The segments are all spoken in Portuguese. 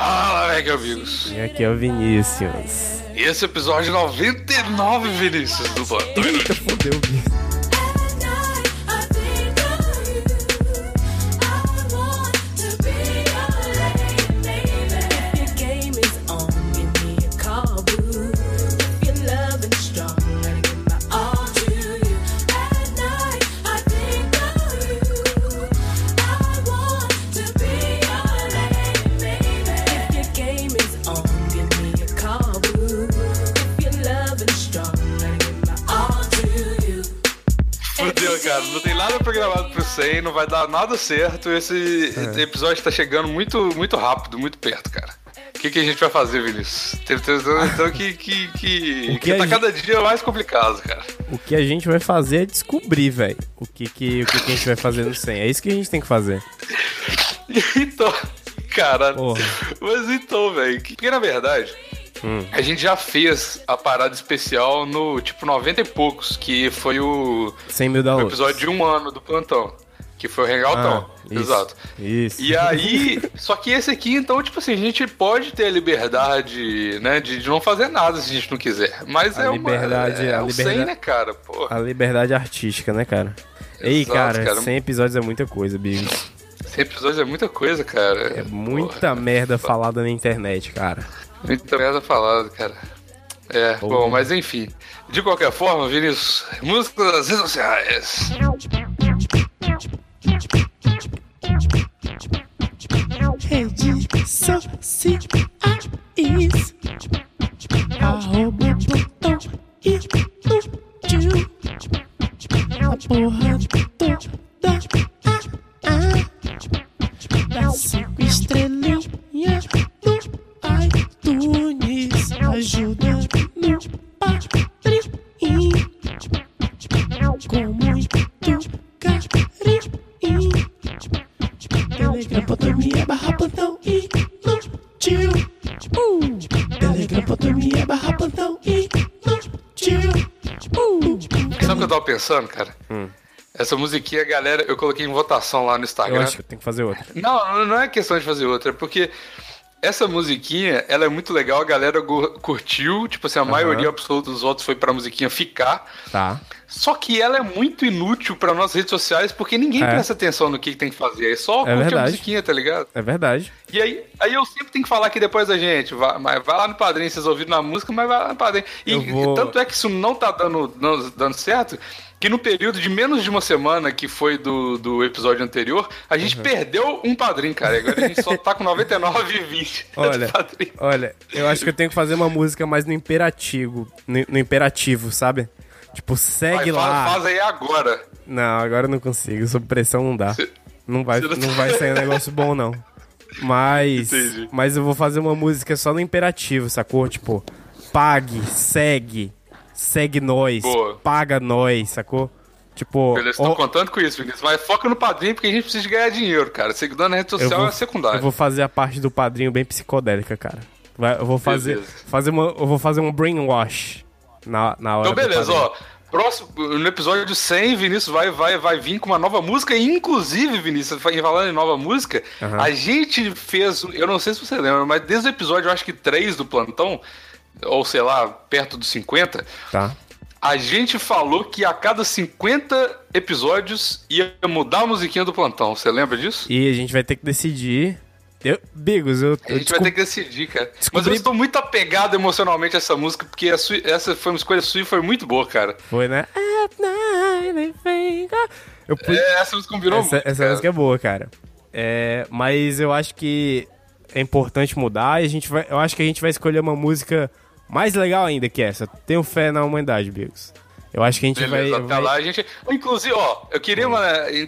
Fala, velho, amigos. E aqui é o Vinícius. E esse episódio 99, Vinícius, do Plantão. Eita, fodeu, Vinícius. 100, não vai dar nada certo. Esse É. episódio tá chegando muito, muito rápido, muito perto, cara. O que, que a gente vai fazer, Vinícius? Tem- tem- Então que, que, que, O que tá gente- cada dia mais complicado, cara. O que a gente vai fazer é descobrir, velho. O, que, que, o que, que a gente vai fazer no 100. É isso que a gente tem que fazer. Então, cara. Porra. Mas então, velho. que- Porque na verdade, Hum. a gente já fez a parada especial no tipo 90 e poucos, que foi o, 100 mil o episódio de um ano do plantão. Que foi o Hangoutão. Ah, isso, Exato. Isso. E aí, só que esse aqui, então, tipo assim, a gente pode ter a liberdade, né, de, de não fazer nada se a gente não quiser. Mas A é liberdade- uma. É a o liberdade- 100, né, cara? Porra. A liberdade artística, né, cara? Ei, Exato, cara, cara. 100 episódios é muita coisa, Bigos. 100 episódios é muita coisa, cara. É muita merda falada na internet, cara. Muita merda falada, cara. É, Porra. bom, mas enfim. De qualquer forma, Vinícius, música das redes sociais. Redes sociais. Arroba botão inútil. A porra toda. Eu cara? Essa musiquinha, galera, eu coloquei em votação lá no Eu Instagram. acho que eu tenho que fazer outra. Não, não é questão de fazer outra, é porque essa musiquinha, ela é muito legal, a galera curtiu, tipo assim, a maioria absoluta dos votos foi pra musiquinha ficar. Tá. Só que ela é muito inútil pra nossas redes sociais, porque ninguém É. presta atenção no que, que tem que fazer. É só É curtir a musiquinha, tá ligado? É verdade. E aí, aí eu sempre tenho que falar aqui depois da gente. Vai, mas vai lá no padrinho, vocês ouviram na música, mas vai lá no padrinho. E Eu vou- tanto é que isso não tá dando, não- dando certo, que no período de menos de uma semana, que foi do, do episódio anterior, a gente Uhum. perdeu um padrinho, cara. Agora a gente só tá com 99 e 20 Olha, olha, eu acho que eu tenho que fazer uma música mais no imperativo. No, no imperativo, sabe? Tipo, segue Vai, lá. faz, faz aí agora. Não, agora eu não consigo. Sob pressão não dá. Cê- Não vai, não não vai sair um negócio bom, não. Mas. Entendi. Mas eu vou fazer uma música só no imperativo, sacou? Tipo, pague, segue, segue nós, Boa. paga nós, sacou? Tipo, Beleza, ó, contando com isso, Vinícius. Mas foca no padrinho, porque a gente precisa ganhar dinheiro, cara. Seguidor na rede social vou, é secundário. eu vou fazer a parte do padrinho bem psicodélica, cara. Vai- eu vou fazer, Beleza. fazer uma, eu vou fazer um brainwash na, na hora Então, beleza, ó. Próximo, no episódio 100, Vinícius vai, vai, vai vir com uma nova música. Inclusive, Vinícius, falando em nova música, Aham. a gente fez. Eu não sei se você lembra, mas desde o episódio, acho que 3 do plantão, ou sei lá, perto dos 50, Tá. a gente falou que a cada 50 episódios ia mudar a musiquinha do plantão. Você lembra disso? E a gente vai ter que decidir. Eu, Bigos, eu, A gente vai desculpa- ter que decidir, cara. Mas descobri- eu estou muito apegado emocionalmente a essa música, porque a sua- essa foi uma escolha sua e foi muito boa, cara. Foi, né? Eu pus... É, essa música combinou essa muito. essa cara. música é boa, cara. É, mas eu acho que é importante mudar e a gente vai, eu acho que a gente vai escolher uma música mais legal ainda que essa. Tenho fé na humanidade, Bigos. Eu acho que a gente Beleza, vai. até vai- lá a gente. Inclusive, ó, eu queria uma.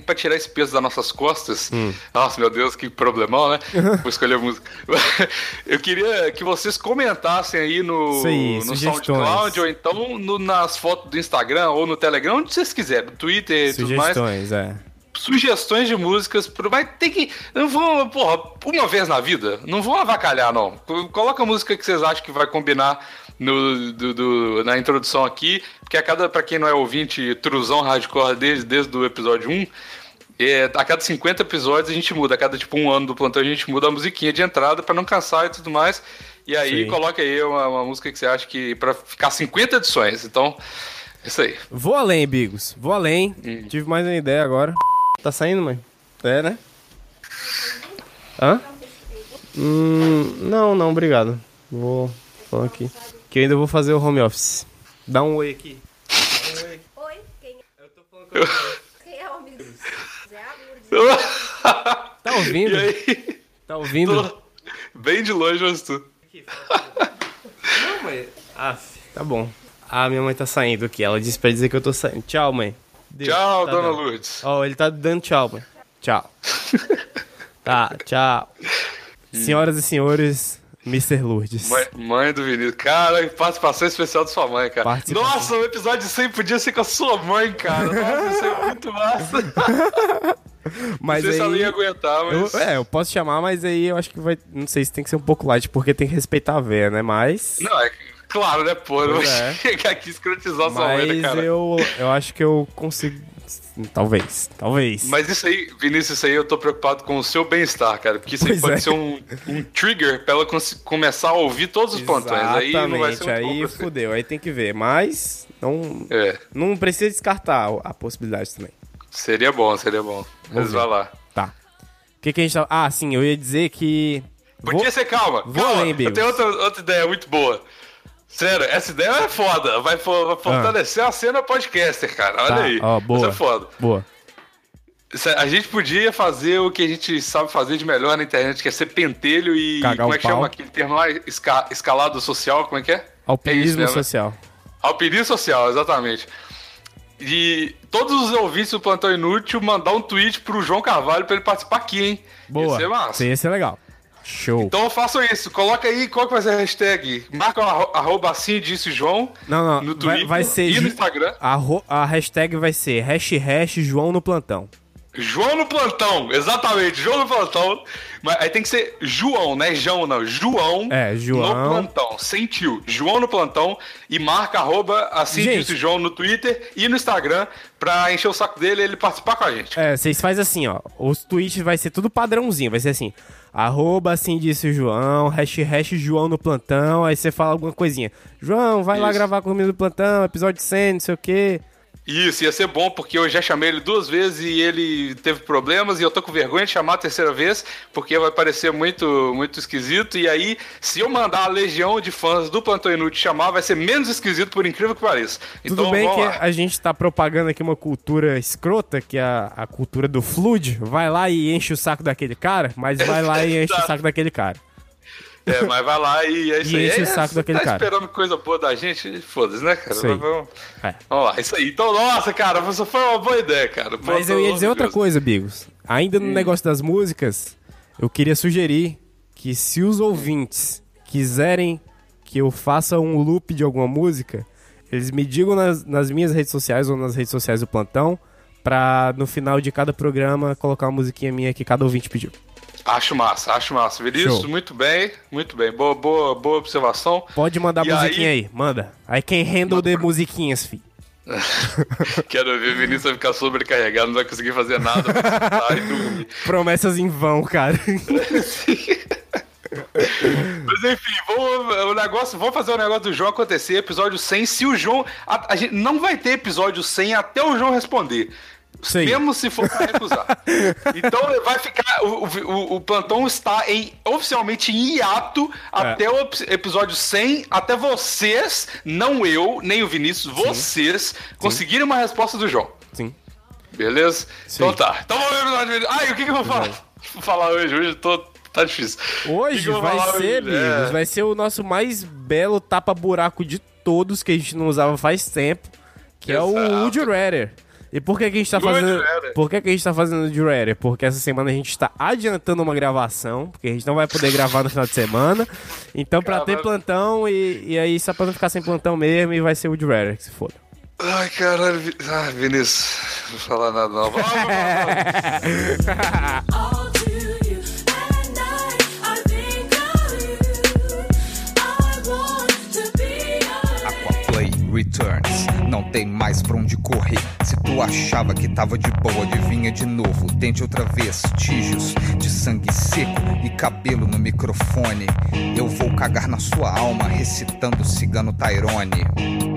Pra tirar esse peso das nossas costas. Hum. Nossa, meu Deus, que problemão, né? Vou escolher a música. eu queria que vocês comentassem aí no, aí, no. SoundCloud ou então no- nas fotos do Instagram ou no Telegram, onde vocês quiserem, no Twitter e tudo mais. Sugestões, é. Sugestões de músicas, pro- mas tem que. Não vão, porra, uma vez na vida, não vão avacalhar, não. Coloca a música que vocês acham que vai combinar no, do- do- na introdução aqui, porque a cada, pra quem não é ouvinte, truzão hardcore desde, desde o episódio 1, é, a cada 50 episódios a gente muda, a cada tipo um ano do plantão a gente muda a musiquinha de entrada pra não cansar e tudo mais. E aí Sim. coloca aí uma, uma música que você acha que pra ficar 50 edições. Então, é isso aí. Vou além, Bigos. Vou além. Hum. Tive mais uma ideia agora. Tá saindo, mãe? É, né? Hã? Hum, não, não, obrigado. Vou falar aqui. Que eu ainda vou fazer o home office. Dá um oi aqui. Oi, quem é, quem é o amigo do Zé Lourdes? Tá ouvindo? E aí? Tá ouvindo? Tô bem de longe, mas tu. Não, mãe. Ah, tá bom. Ah, minha mãe tá saindo aqui. Ela disse pra dizer que eu tô saindo. Tchau, mãe. Deus, Tchau, tá dona dando. Lourdes. Ó, ele tá dando tchau, mãe. Tchau. tá, tchau. Senhoras e senhores, Mr. Lourdes. Mãe, mãe do Vinícius. Cara, participação especial da sua mãe, cara. Nossa, o episódio 100 podia ser com a sua mãe, cara. Nossa, isso é muito massa. Mas não sei se ela aí... ia aguentar, Eu, mas... é, eu posso chamar, mas aí eu acho que vai. Não sei se tem que ser um pouco light, porque tem que respeitar a véia, né? Mas. Não, é claro, né, pô? Não vou é. chegar aqui e escrotizar sua né, Mas cara? eu, eu acho que eu consigo. Talvez, talvez. Mas isso aí, Vinícius, isso aí eu tô preocupado com o seu bem-estar, cara. Porque isso aí Pois pode é. ser um, um trigger pra ela começar a ouvir todos os plantões. Aí não vai ser aí fudeu, aí tem que ver. Mas não, É, não precisa descartar a possibilidade também. seria bom, seria bom. Mas ver. vai lá. Tá. O que, que a gente tá. Ah, sim, eu ia dizer que. Podia ser calma. vou calma. além, Eu tenho outra, outra ideia muito boa. Sério, essa ideia é foda. Vai, vai fortalecer a cena podcaster, cara. Olha Ah. Tá, aí. ó, boa. Isso é foda. Boa. Sé- A gente podia fazer o que a gente sabe fazer de melhor na internet, que é ser pentelho e. Cagar como é que chama pau. aquele termo lá? Esca- escalado social, como é que é? É isso Alpinismo né? social. Alpinismo social, exatamente. E todos os ouvintes do Plantão Inútil mandar um tweet pro João Carvalho pra ele participar aqui, hein? Boa. Ia ser massa. Isso ia ser legal. Show. Então façam isso, coloca aí qual que vai ser a hashtag. Marca arro- arroba assim disse João Não, não. no vai, Twitter vai ser. e no Instagram. A, a hashtag vai ser hash hash João no plantão. João no plantão, exatamente, João no plantão. Mas aí tem que ser João, não é João, não. João, É, João. no plantão, sentiu. João no plantão e marca arroba assim Gente. disse João no Twitter e no Instagram pra encher o saco dele e ele participar com a gente. É, vocês fazem assim, ó. Os tweets vai ser tudo padrãozinho. Vai ser assim. Arroba assim disse o João, hash hash João no plantão. Aí você fala alguma coisinha. João, vai lá Isso. gravar comigo no plantão, episódio 100, não sei o quê. Isso, ia ser bom, porque eu já chamei ele duas vezes e ele teve problemas e eu tô com vergonha de chamar a terceira vez, porque vai parecer muito, muito esquisito. E aí, se eu mandar a legião de fãs do Plantão Inútil chamar, vai ser menos esquisito, por incrível que pareça. Tudo Então, bem que lá. a gente tá propagando aqui uma cultura escrota, que é a, a cultura do flood. Vai lá e enche o saco daquele cara, mas vai lá e enche o saco daquele cara. É, mas vai lá e é isso E aí. enche o É, saco você daquele tá cara. esperando coisa boa da gente, foda-se, né, cara? Vamos, É. vamos lá, isso aí. Então, nossa, cara, isso foi uma boa ideia, cara. Pô, Mas eu ia dizer outra coisa, Bigos. Ainda Hum. no negócio das músicas, eu queria sugerir que se os ouvintes quiserem que eu faça um loop de alguma música, eles me digam nas, nas minhas redes sociais ou nas redes sociais do Plantão, pra no final de cada programa colocar uma musiquinha minha que cada ouvinte pediu. Acho massa, acho massa. Vinícius, Show. muito bem, muito bem. Boa, boa, boa observação. Pode mandar E musiquinha aí- aí? manda. Aí quem handle de musiquinhas, fi. Quero ver o Vinícius vai ficar sobrecarregado, não vai conseguir fazer nada. Promessas em vão, cara. Mas enfim, vamos, o negócio, vamos fazer o negócio do João acontecer, episódio 100. Se o João. A, a gente não vai ter episódio 100 até o João responder. Sei. Mesmo se for pra recusar. então vai ficar. O, o, o plantão está em, oficialmente em hiato até o ep- episódio 100. Até vocês, não eu, nem o Vinícius, vocês conseguirem uma resposta do João. Sim. Beleza? Sim. Então tá. Então vamos ver o episódio. Ai, o que, que eu vou falar? Vou falar hoje. Hoje eu tô. Tá difícil. Hoje vai ser, hoje? Bigos, É. vai ser o nosso mais belo tapa-buraco de todos que a gente não usava faz tempo, que é o Exato. You Rather. E por que, que a gente tá Would fazendo. Por que, que a gente tá fazendo o Rather? Porque essa semana a gente tá adiantando uma gravação, porque a gente não vai poder gravar no final de semana. Então, pra ter plantão, e, e aí só pra não ficar sem plantão mesmo, e vai ser o Rather, que se foda. Ai, caralho. Ah, Vinícius. Não vou falar nada, não. Vamos, vamos, vamos. tem mais pra onde correr. Se tu achava que tava de boa, adivinha de novo. Tente outra vez, tijos de sangue seco e cabelo no microfone. Eu vou cagar na sua alma, recitando Cigano Tyrone.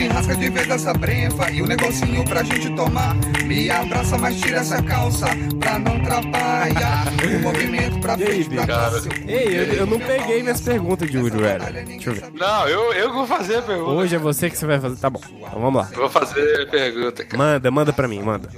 Desenrasca de vez dessa breva e o negocinho pra gente tomar. Me abraça, mas tira essa calça pra não trabalhar. O movimento pra aí, frente, pra cara? Ei, eu, eu não peguei minhas perguntas de Woody Allen. Deixa eu ver. Não, eu, eu vou fazer a pergunta. Hoje é você que você vai fazer. Tá bom. Então vamos lá. Eu Vou fazer a pergunta, cara. Manda, manda pra mim, manda.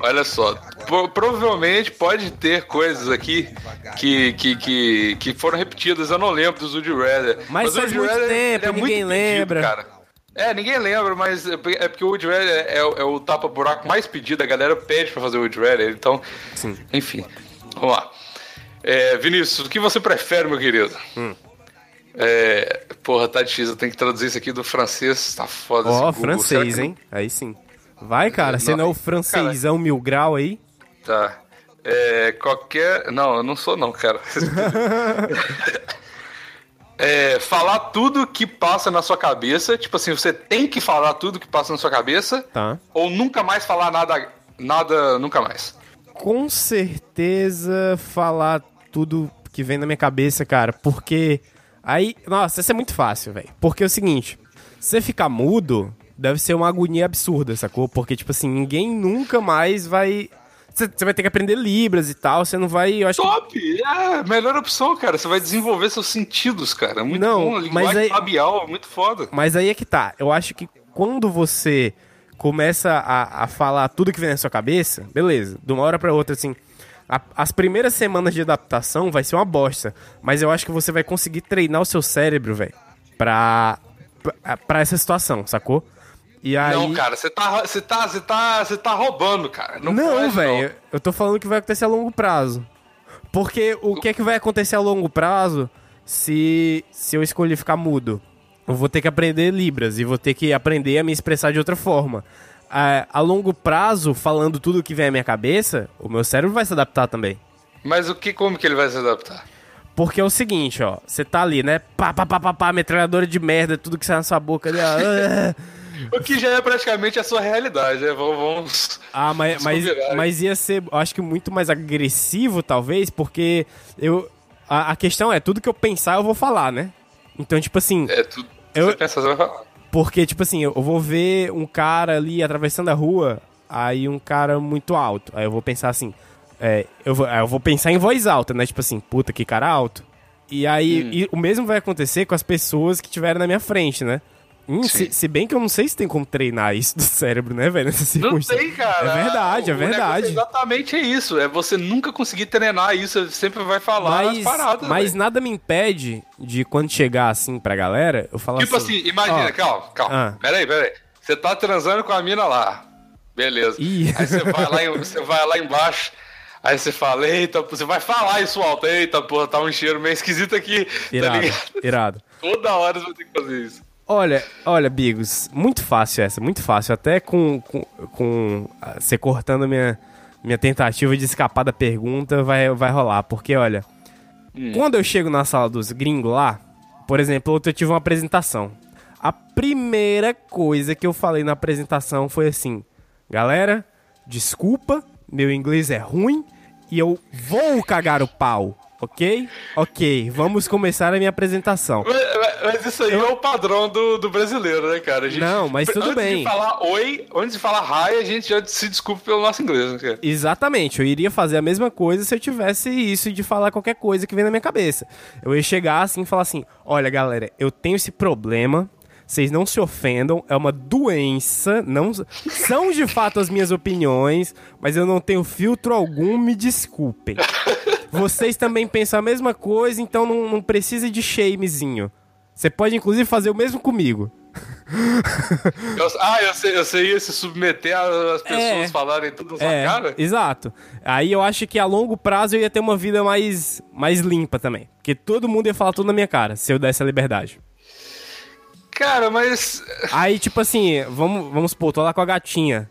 Olha só, pro- provavelmente pode ter coisas aqui que, que, que, que foram repetidas, eu não lembro do Woody Redder. Mas o faz Woody muito Redder, tempo, ele é ninguém muito lembra. pedido, cara. É, ninguém lembra, mas é porque- é o Redder é, o- é o tapa-buraco mais pedido, a galera pede pra fazer o Woody Redder, então... Sim. Enfim, vamos lá. É, Vinícius, o que você prefere, meu querido? Hum. É, porra, tá difícil, eu tenho que traduzir isso aqui do francês, tá foda esse Ó, francês, que- hein? Aí sim. Vai, cara. Você Não, é o francêsão mil grau aí? Tá. É, qualquer. Não, eu não sou, não, cara. É, falar tudo que passa na sua cabeça. Tipo assim, você tem que falar tudo que passa na sua cabeça. Tá. Ou nunca mais falar nada. Nada, nunca mais. Com certeza falar tudo que vem na minha cabeça, cara. Porque aí. Nossa, isso é muito fácil, velho. Porque é o seguinte: você ficar mudo deve ser uma agonia absurda, sacou? Porque, tipo assim, ninguém nunca mais vai. Você vai ter que aprender Libras e tal. Você não vai. Eu acho que Top! É, melhor opção, cara. Você vai desenvolver seus sentidos, cara. É Muito Não, bom. A mas linguagem aí- labial, muito foda. Mas aí é que tá. Eu acho que quando você começa a, a falar tudo que vem na sua cabeça, beleza, de uma hora pra outra, assim. a- as primeiras semanas de adaptação vai ser uma bosta. Mas eu acho que você vai conseguir treinar o seu cérebro, velho, pra, pra, pra essa situação, sacou? E aí. Não, cara, você tá, você tá, você tá, você tá roubando, cara. Não, Não, velho. Eu tô falando que vai acontecer a longo prazo. Porque o que é que vai acontecer a longo prazo se, se eu escolher ficar mudo? Eu vou ter que aprender Libras e vou ter que aprender a me expressar de outra forma. A, a longo prazo, falando tudo que vem à minha cabeça, o meu cérebro vai se adaptar também. Mas o que, como que ele vai se adaptar? Porque é o seguinte, ó. Você tá ali, né? Pá, pá, pá, pá, pá, metralhadora de merda, tudo que sai na sua boca. ali, ó. O que já é praticamente a sua realidade, né? Vamos. Ah, mas, mas, mas ia ser, acho que muito mais agressivo, talvez, porque eu. A, a questão é, tudo que eu pensar eu vou falar, né? Então, tipo assim, É tudo. Eu- Você pensa, você vai falar. porque, tipo assim, eu vou ver um cara ali atravessando a rua, aí um cara muito alto. Aí eu vou pensar assim, é, eu, vou, eu vou pensar em voz alta, né? Tipo assim, puta, que cara alto. E aí, Hum. e o mesmo vai acontecer com as pessoas que estiverem na minha frente, né? Hum, se, Sim. se bem que eu não sei se tem como treinar isso do cérebro, né, velho? Nessa Não circunstância. tem, cara. É verdade, é O negócio verdade. exatamente é isso. É você nunca conseguir treinar isso. Você sempre vai falar Mas, as paradas. mas velho. nada me impede de quando chegar assim pra galera, eu falar Tipo assim. assim, imagina, ó, calma, calma. Ah. Peraí, peraí. Você tá transando com a mina lá. Beleza. Ih. Aí você vai, lá você vai lá embaixo. Aí você fala, eita, você vai falar isso alto. Eita, porra, tá um cheiro meio esquisito aqui. Tá Irado, ligado? irado. Toda hora você vai ter que fazer isso. Olha, olha, Bigos, muito fácil essa, muito fácil. Até com, com, com ah, você cortando minha, minha tentativa de escapar da pergunta, vai, vai rolar. Porque, olha, quando eu chego na sala dos gringos lá, por exemplo, eu tive uma apresentação. A primeira coisa que eu falei na apresentação foi assim: galera, desculpa, meu inglês é ruim e eu vou cagar o pau, ok? Ok, vamos começar a minha apresentação. Mas, mas- isso aí é o padrão do, do brasileiro, né, cara? Gente- Não, mas tudo antes bem. de falar oi, antes de falar hi, a gente já se desculpa pelo nosso inglês, né, cara? Exatamente, eu iria fazer a mesma coisa se eu tivesse isso de falar qualquer coisa que vem na minha cabeça. Eu ia chegar assim e falar assim: olha, galera, eu tenho esse problema. Vocês não se ofendam, é uma doença, não são de fato as minhas opiniões, mas eu não tenho filtro algum, me desculpem. Vocês também pensam a mesma coisa, então não, não precisa de shamezinho. Você pode inclusive fazer o mesmo comigo. Eu- ah, eu sei, eu sei se submeter as pessoas É. falarem tudo na sua É, cara? exato. Aí eu acho que a longo prazo eu ia ter uma vida mais, mais limpa também. Porque todo mundo ia falar tudo na minha cara, se eu desse a liberdade. Cara, mas. Aí, tipo assim, vamos, vamos supor, tô lá com a gatinha.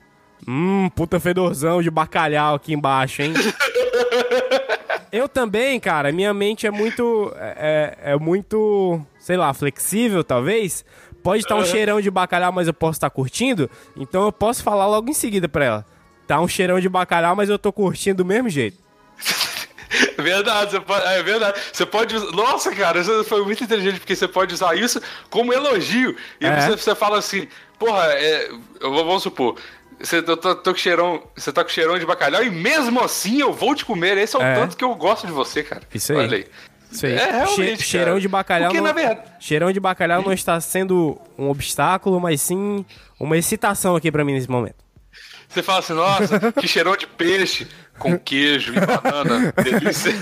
Hum, puta fedorzão de bacalhau aqui embaixo, hein? Eu também, cara, minha mente é muito. É, é muito, sei lá, flexível, talvez. pode estar um cheirão de bacalhau, mas eu posso estar curtindo. Então eu posso falar logo em seguida pra ela. Tá um cheirão de bacalhau, mas eu tô curtindo do mesmo jeito. Verdade, pode, é verdade. Você pode. usar- Nossa, cara, isso foi muito inteligente, porque você pode usar isso como elogio. E É. você, você fala assim, porra, é, vamos supor. Você, eu tô, tô com cheirão, você tá com cheirão de bacalhau e mesmo assim eu vou te comer. Esse é o É. tanto que eu gosto de você, cara. Isso aí. Olha aí. Isso aí. É, realmente, Che- cheirão de bacalhau. Porque, não, na verdade- Cheirão de bacalhau não está sendo um obstáculo, mas sim uma excitação aqui pra mim nesse momento. Você fala assim, nossa, que cheirão de peixe com queijo e banana. Delícia.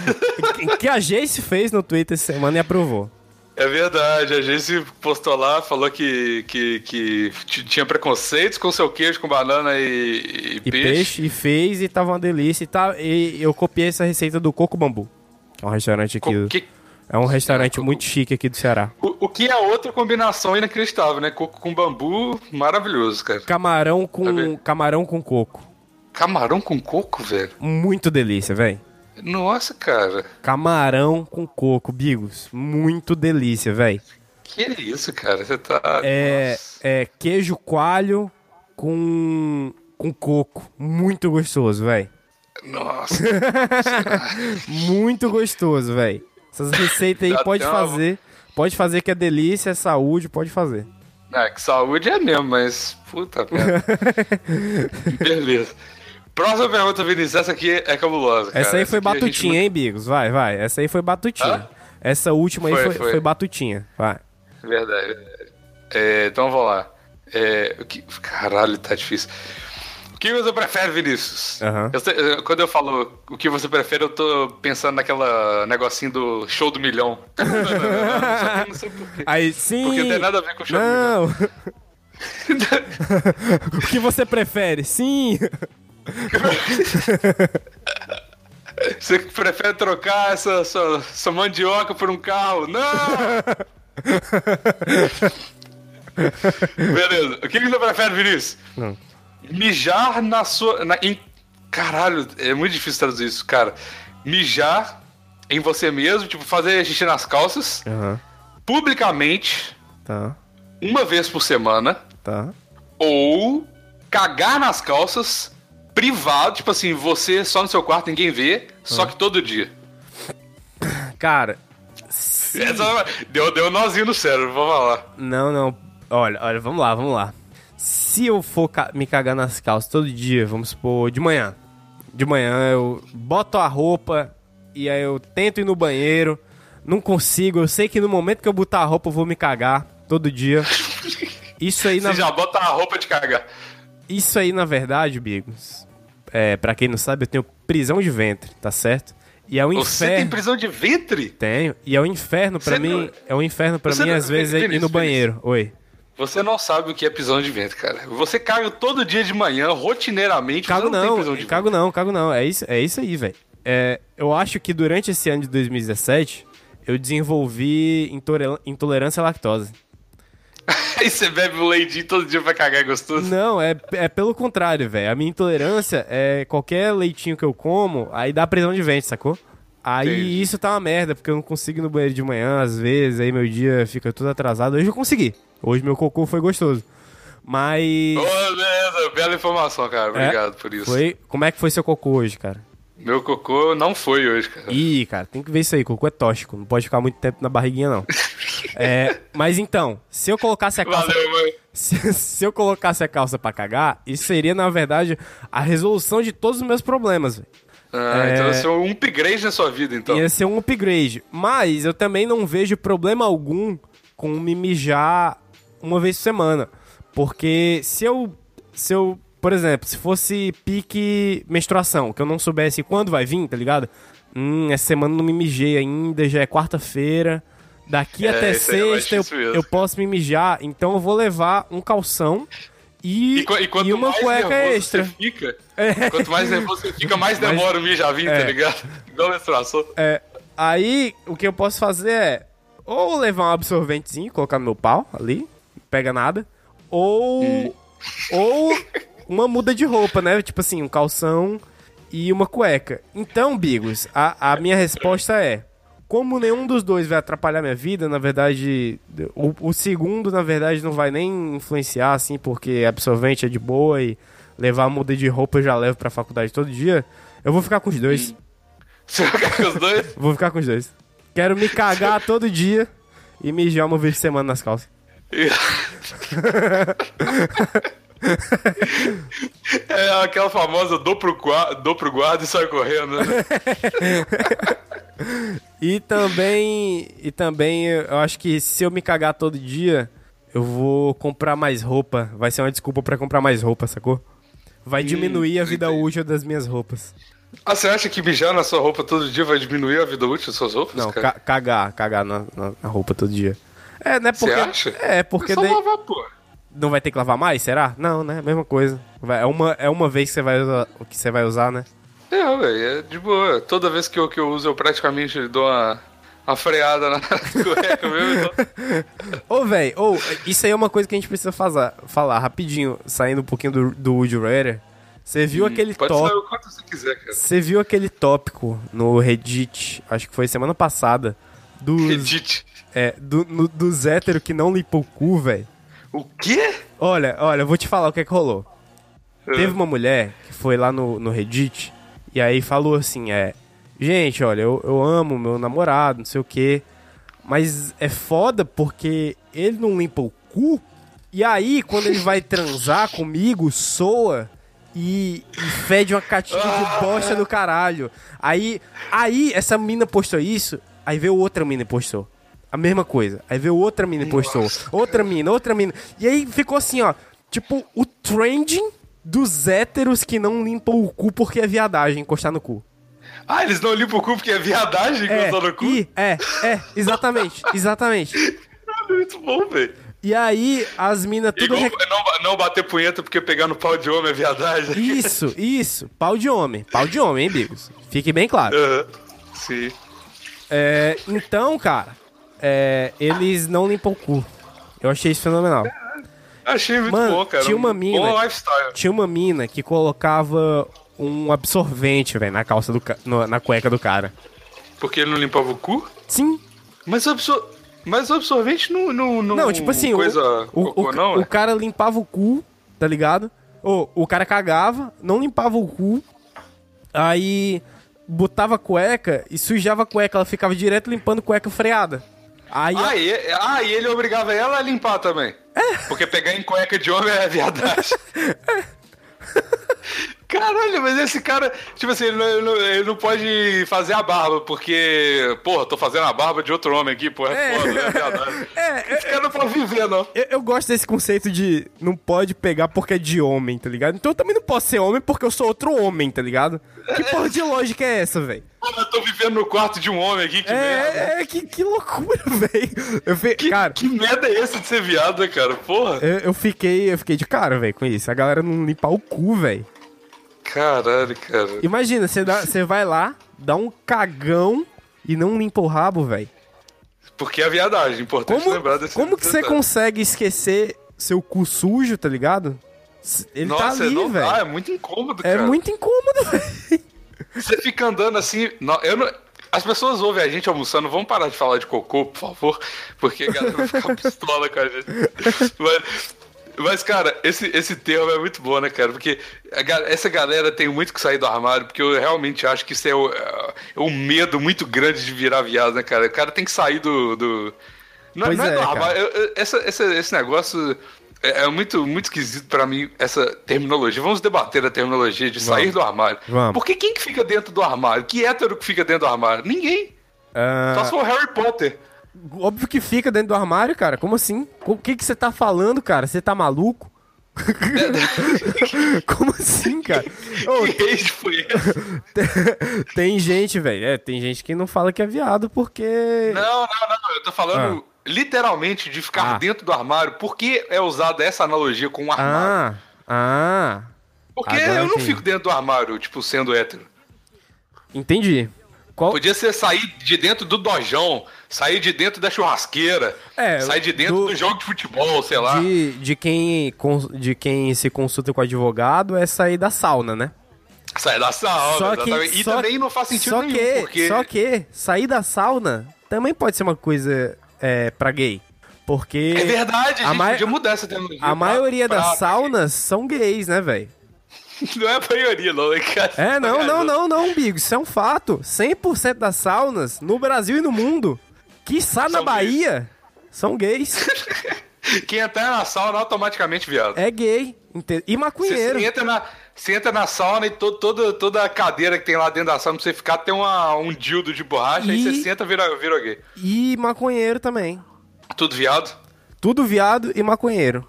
Que- a Jace fez no Twitter essa semana e aprovou. É verdade, a gente postou lá, falou que, que, que tinha preconceitos com seu queijo com banana e, e E peixe. peixe. e fez, e tava uma delícia. E, tá, e eu copiei essa receita do Coco Bambu. É um restaurante aqui. Co- que- É um restaurante Coco- muito chique aqui do Ceará. o, o que é outra combinação inacreditável, né? Coco com bambu, maravilhoso, cara. Camarão Tá com, camarão com coco. Camarão com coco, velho? Muito delícia, velho. Nossa, cara. Camarão com coco, Bigos. Muito delícia, velho. Que isso, cara? Você tá. É, Nossa. é queijo coalho com, com coco. Muito gostoso, velho. Nossa. Muito gostoso, velho. Essas receitas aí Dá pode uma- fazer. Pode fazer que é delícia, é saúde, pode fazer. É, que saúde é mesmo, mas. Puta merda. Beleza. Próxima pergunta, Vinícius. Essa aqui é cabulosa. Essa cara. aí foi aqui a gente batutinha, não- hein, Bigos? Vai, vai. Essa aí foi batutinha. Hã? Essa última aí Foi, foi, foi. foi batutinha. Vai. Verdade. É, então vamos lá. É, o que... Caralho, tá difícil. O que você prefere, Vinícius? Aham. Eu quando eu falo o que você prefere, eu tô pensando naquela negocinho do show do milhão. Que eu não sei porquê. Aí sim. Porque não tem nada a ver com o show do Não. o que você prefere? Sim. Você prefere trocar essa sua, sua mandioca por um carro? Não! Beleza. O que que você prefere, Vinícius? Não. Mijar na sua. Na, em, caralho, é muito difícil traduzir isso, cara. Mijar em você mesmo, tipo, fazer xixi nas calças, Aham. publicamente, Tá. uma vez por semana, Tá. ou cagar nas calças, privado, tipo assim, você só no seu quarto, ninguém vê, só que todo dia. Cara. se- Essa- deu, deu um nozinho no cérebro, vamos lá. Não, não. Olha, olha, vamos lá, vamos lá. Se eu for ca- me cagar nas calças todo dia, vamos supor, de manhã. De manhã eu boto a roupa e aí eu tento ir no banheiro. Não consigo, eu sei que no momento que eu botar a roupa eu vou me cagar todo dia. Isso aí, na, Você já bota a roupa de cagar. isso aí, na verdade, Bigos, é, pra quem não sabe, eu tenho prisão de ventre, tá certo? E é o Você tem inferno. prisão de ventre? Tenho. E é o inferno pra Você mim. não- É o inferno pra Você mim, não- às vezes, é ir Vinícius, no banheiro. Oi. Você não sabe o que é prisão de ventre, cara. Você caga todo dia de manhã, rotineiramente. Cago você não, tem não, prisão de ventre. cago não, cago não. É isso, é isso aí, velho. É, eu acho que durante esse ano de 2017, eu desenvolvi intolerância à lactose. Aí você bebe um leitinho todo dia pra cagar é gostoso. Não, é, é pelo contrário, velho. A minha intolerância é qualquer leitinho que eu como, aí dá prisão de ventre, sacou? Aí Entendi. isso tá uma merda, porque eu não consigo ir no banheiro de manhã, às vezes, aí meu dia fica tudo atrasado. Hoje eu consegui. Hoje meu cocô foi gostoso. Mas. Ô, beleza, bela informação, cara. Obrigado por isso. Foi. Como é que foi seu cocô hoje, cara? Meu cocô não foi hoje, cara. Ih, cara, tem que ver isso aí. Cocô é tóxico. Não pode ficar muito tempo na barriguinha, não. É, mas então, se eu colocasse a calça. Valeu, mãe. Se, se eu colocasse a calça pra cagar, isso seria, na verdade, a resolução de todos os meus problemas, velho. Ah, É. então você é um upgrade na sua vida, então. Ia ser um upgrade. Mas eu também não vejo problema algum com me mijar uma vez por semana. Porque se eu. Se eu. Por exemplo, se fosse pique menstruação, que eu não soubesse quando vai vir, tá ligado? Hum, essa semana não me mijei ainda, já é quarta-feira. Daqui É, até é sexta eu, eu posso me mijar, então eu vou levar um calção e, E, e uma cueca extra. fica, quanto mais nervoso você fica, mais demora o mijar vir, tá É. ligado? Igual menstruação. É, aí, o que eu posso fazer é ou levar um absorventezinho, colocar no meu pau ali, não pega nada, ou ou uma muda de roupa, né? Tipo assim, um calção e uma cueca. Então, Bigos, a, a minha resposta é como nenhum dos dois vai atrapalhar minha vida, na verdade, o, o segundo, na verdade, não vai nem influenciar, assim, porque absorvente é de boa e levar a muda de roupa eu já levo pra faculdade todo dia. Eu vou ficar com os dois. Você vai ficar com os dois? Vou ficar com os dois. Quero me cagar todo dia e mijar uma vez por semana nas calças. É aquela famosa dou pro, dou pro guarda e sai correndo, né? E também, e também eu acho que se eu me cagar todo dia, eu vou comprar mais roupa. Vai ser uma desculpa pra comprar mais roupa, sacou? Vai diminuir a vida útil das minhas roupas. Ah, você acha que mijar na sua roupa todo dia vai diminuir a vida útil das suas roupas? Não, ca- cagar, cagar na, na- roupa todo dia. É, né? Você Porque, acha? É, porque É só daí lavar, pô. Não vai ter que lavar mais, será? Não, né? Mesma coisa. Vai- é, uma, é uma vez que você vai usar, que você vai usar, né? É, velho, é de boa. Toda vez que eu, que eu uso, eu praticamente dou uma, uma freada na cueca mesmo. Então... Ô, velho, ô, isso aí é uma coisa que a gente precisa fazer, falar rapidinho, saindo um pouquinho do, do You Rather. Você viu aquele Hum, Pode top... ser o quanto você quiser, cara. Você viu aquele tópico no Reddit, acho que foi semana passada, dos, Reddit. é, do, no- dos héteros que não limpam o cu, velho? O quê? Olha, olha, eu vou te falar o que é que rolou. É. Teve uma mulher que foi lá no, no Reddit e aí falou assim, é... Gente, olha, eu, eu amo meu namorado, não sei o quê, mas é foda porque ele não limpa o cu e aí, quando ele vai transar comigo, soa e, e fede uma catinha de bosta do caralho. Aí, aí essa mina postou isso, aí veio outra mina e postou. A mesma coisa. Aí veio outra mina e postou. Outra mina, outra mina. E aí ficou assim, ó. Tipo, o trending dos héteros que não limpam o cu porque é viadagem encostar no cu. Ah, eles não limpam o cu porque é viadagem É, encostar no cu? e, é, é, exatamente, exatamente. Muito bom, velho. E aí, as minas tudo... Igual rec- não, não bater punheta porque pegar no pau de homem é viadagem. Isso, isso. Pau de homem. Pau de homem, hein, Bigos? Fique bem claro. Aham. Sim. É, então, cara, é, eles não limpam o cu. Eu achei isso fenomenal. Achei muito Mano, bom, cara. tinha uma Um mina- Bom lifestyle. Tinha uma mina que colocava um absorvente, velho, na calça do ca- no- na cueca do cara. Porque ele não limpava o cu? Sim. Mas o, absor... Mas o absorvente não. Não, não, Não, tipo assim, o- Coisa. o, cocô, o, não, o é? cara limpava o cu, tá ligado? Ou o cara cagava, não limpava o cu, aí botava a cueca e sujava a cueca, ela ficava direto limpando cueca freada. Aí Ah, e, ah, e ele obrigava ela a limpar também. É. Porque pegar em cueca de homem é viadagem. Caralho, mas esse cara, tipo assim, ele não, ele não- pode fazer a barba, porque, porra, tô fazendo a barba de outro homem aqui, pô, é, É. foda, é viadagem. É, Esse cara não pode viver, não. Eu, eu gosto desse conceito de não pode pegar porque é de homem, tá ligado? Então eu também não posso ser homem porque eu sou outro homem, tá ligado? Que porra de lógica é essa, velho? Pô, eu tô vivendo no quarto de um homem aqui, que merda. É, é, que, que loucura, velho. Eu fi- Que, cara, que merda é esse de ser viado, cara? Porra. eu, eu fiquei, eu fiquei de cara, velho, com isso. A galera não limpar o cu, velho. Caralho, cara. Imagina, você vai lá, dá um cagão e não limpa o rabo, velho. Porque é viadagem, importante Como, lembrar desse como que você consegue esquecer seu cu sujo, tá ligado? Ele Nossa, tá ali, velho. dá, é muito incômodo, É cara. muito incômodo, velho. Você fica andando assim. não- eu não- as pessoas ouvem a gente almoçando, vamos parar de falar de cocô, por favor, porque a galera vai ficar pistola com a gente. Mas, mas, cara, esse, esse termo é muito bom, né, cara? Porque a essa galera tem muito que sair do armário, porque eu realmente acho que isso é o, é o medo muito grande de virar viado, né, cara? O cara tem que sair do. do... Não, Pois não é, é, do armário. eu- eu- essa, essa- esse negócio. É é muito, muito esquisito pra mim, essa terminologia. Vamos debater a terminologia de sair Vamos. do armário. Vamos. Porque quem que fica dentro do armário? Que hétero que fica dentro do armário? Ninguém. Ah, Só se for Harry Potter. Óbvio que fica dentro do armário, cara. Como assim? O que que você tá falando, cara? Você tá maluco? Como assim, cara? Que rage foi tem gente, velho. É, tem gente que não fala que é viado porque. Não, não, não. Eu tô falando literalmente de ficar Ah. dentro do armário. Por que é usada essa analogia com o armário? Ah, ah. Porque agora eu não entendi. fico dentro do armário, tipo, sendo hétero. Entendi. Qual... Podia ser sair de dentro do dojão, sair de dentro da churrasqueira, É, sair de dentro do- do... jogo de futebol, sei lá. De, de, quem, de quem se consulta com advogado é sair da sauna, né? Sai da sauna, Só que, exatamente. E só- também não faz sentido só nenhum, que, porque... Só que sair da sauna também pode ser uma coisa é, pra gay. Porque É verdade, a, a gente mai- podia mudar essa terminologia. a pra- maioria pra- das saunas são gays, né, velho? Não é a maioria, não. É, cara. É, não, não, não, não, Bigo. Isso é um fato. 100% das saunas no Brasil e no mundo, quiçá na Bahia, são gays. Quem entrar na sauna automaticamente, viado. É gay. E maconheiro. você entra na, você entra na sauna e to, toda, toda a cadeira que tem lá dentro da sauna pra você ficar tem uma, um dildo de borracha, aí E- você senta e vira, vira gay. E maconheiro também. Tudo viado? Tudo viado e maconheiro.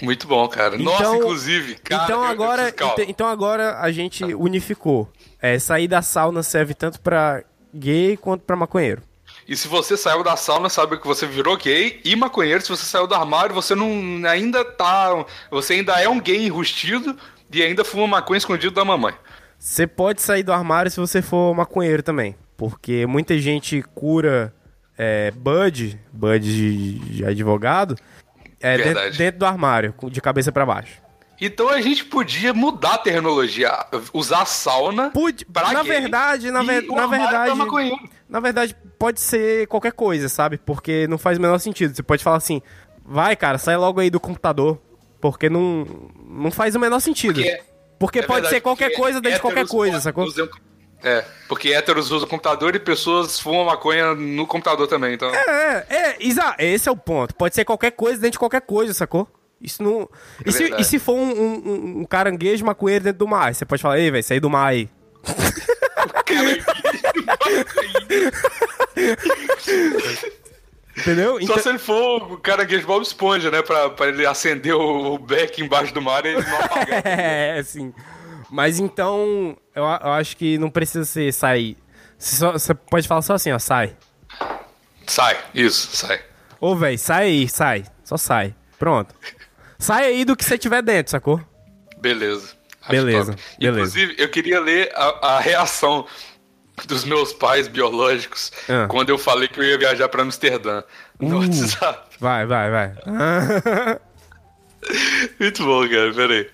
Muito bom, cara. Nossa, Então- inclusive, cara. então agora, ente- então agora a gente unificou. É, sair da sauna serve tanto pra gay quanto pra maconheiro. E se você saiu da sauna, sabe que você virou gay e maconheiro. Se você saiu do armário, você não ainda tá. Você ainda é um gay enrustido e ainda fuma maconha escondido da mamãe. Você pode sair do armário se você for maconheiro também. Porque muita gente cura é, Bud, Bud de, de advogado, é, dentro, dentro do armário, de cabeça pra baixo. Então a gente podia mudar a terminologia, usar a sauna Pude, na gay verdade, na, e o na verdade. Na verdade pode ser qualquer coisa, sabe? Porque não faz o menor sentido. Você pode falar assim, vai, cara, sai logo aí do computador, porque não não faz o menor sentido. Porque- Porque, É pode verdade, ser qualquer coisa dentro de qualquer coisa, sacou? usar- É, porque héteros usam computador e pessoas fumam maconha no computador também, então... É, é, exa esse é o ponto. Pode ser qualquer coisa dentro de qualquer coisa, sacou? Isso não. E, se, e se for um, um- um- caranguejo maconheiro dentro do mar? Você pode falar, ei, velho, saí do mar aí. Entendeu? Só Então- se ele for o caranguejo Bob Esponja, né? Pra, pra ele acender o, o beck embaixo do mar e ele não apagar. É, assim. Mas então, eu, eu acho que não precisa ser sair. Você, só- você pode falar só assim, ó, sai. sai, isso, sai. Ô, velho, sai aí, sai. Só sai. Pronto. Sai aí do que você tiver dentro, sacou? Beleza. Beleza, beleza. Inclusive, eu queria ler a, a reação dos meus pais biológicos Ah. quando eu falei que eu ia viajar pra Amsterdã no Uh. WhatsApp. Vai, vai, vai. Muito bom, cara. Pera aí.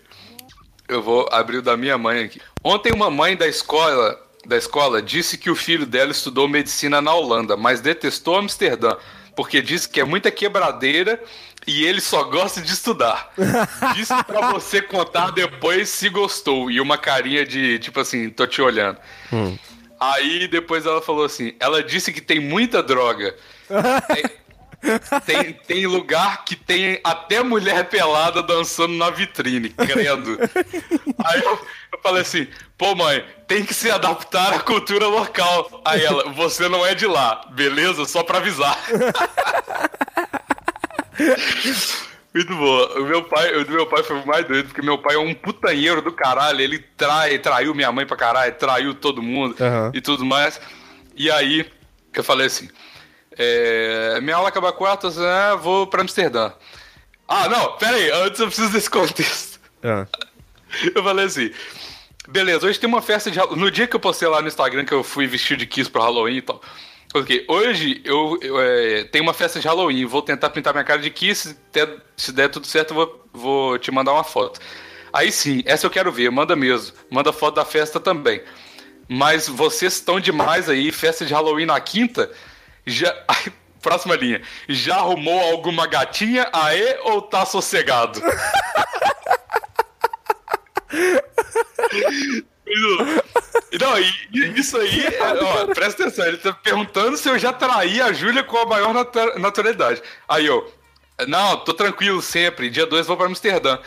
Eu vou abrir o da minha mãe aqui. Ontem uma mãe da escola, da escola disse que o filho dela estudou medicina na Holanda, mas detestou Amsterdã, porque disse que é muita quebradeira e ele só gosta de estudar. Disse pra você contar depois se gostou e uma carinha de tipo assim, tô te olhando. Aí depois ela falou assim: ela disse que tem muita droga. Tem, tem lugar que tem até mulher pelada dançando na vitrine, credo. Aí eu, eu falei assim, pô mãe, tem que se adaptar à cultura local. Aí ela, você não é de lá, beleza? Só pra avisar. Muito boa. O meu pai, o do meu pai foi o mais doido, porque meu pai é um putanheiro do caralho. Ele trai, traiu minha mãe pra caralho, traiu todo mundo Aham. e tudo mais. E aí, eu falei assim: é, minha aula acaba quarta, né, vou pra Amsterdã. Ah, não, pera aí, antes eu preciso desse contexto. Ah. Eu falei assim: beleza, hoje tem uma festa de Halloween. No dia que eu postei lá no Instagram que eu fui vestido de Kiss pro Halloween e tal. Ok, hoje eu, eu, é, tem uma festa de Halloween, vou tentar pintar minha cara de Kiss, até- se der tudo certo vou, vou te mandar uma foto. Aí sim, essa eu quero ver, manda mesmo. Manda foto da festa também. Mas vocês estão demais aí, festa de Halloween na quinta. Já. Ai, próxima linha. Já arrumou alguma gatinha? Aê ou tá sossegado? Não, e, isso aí, ó, presta atenção, ele tá perguntando se eu já traí a Júlia com a maior natu- naturalidade. Aí eu, não, tô tranquilo sempre, dia 2 vou pra Amsterdã.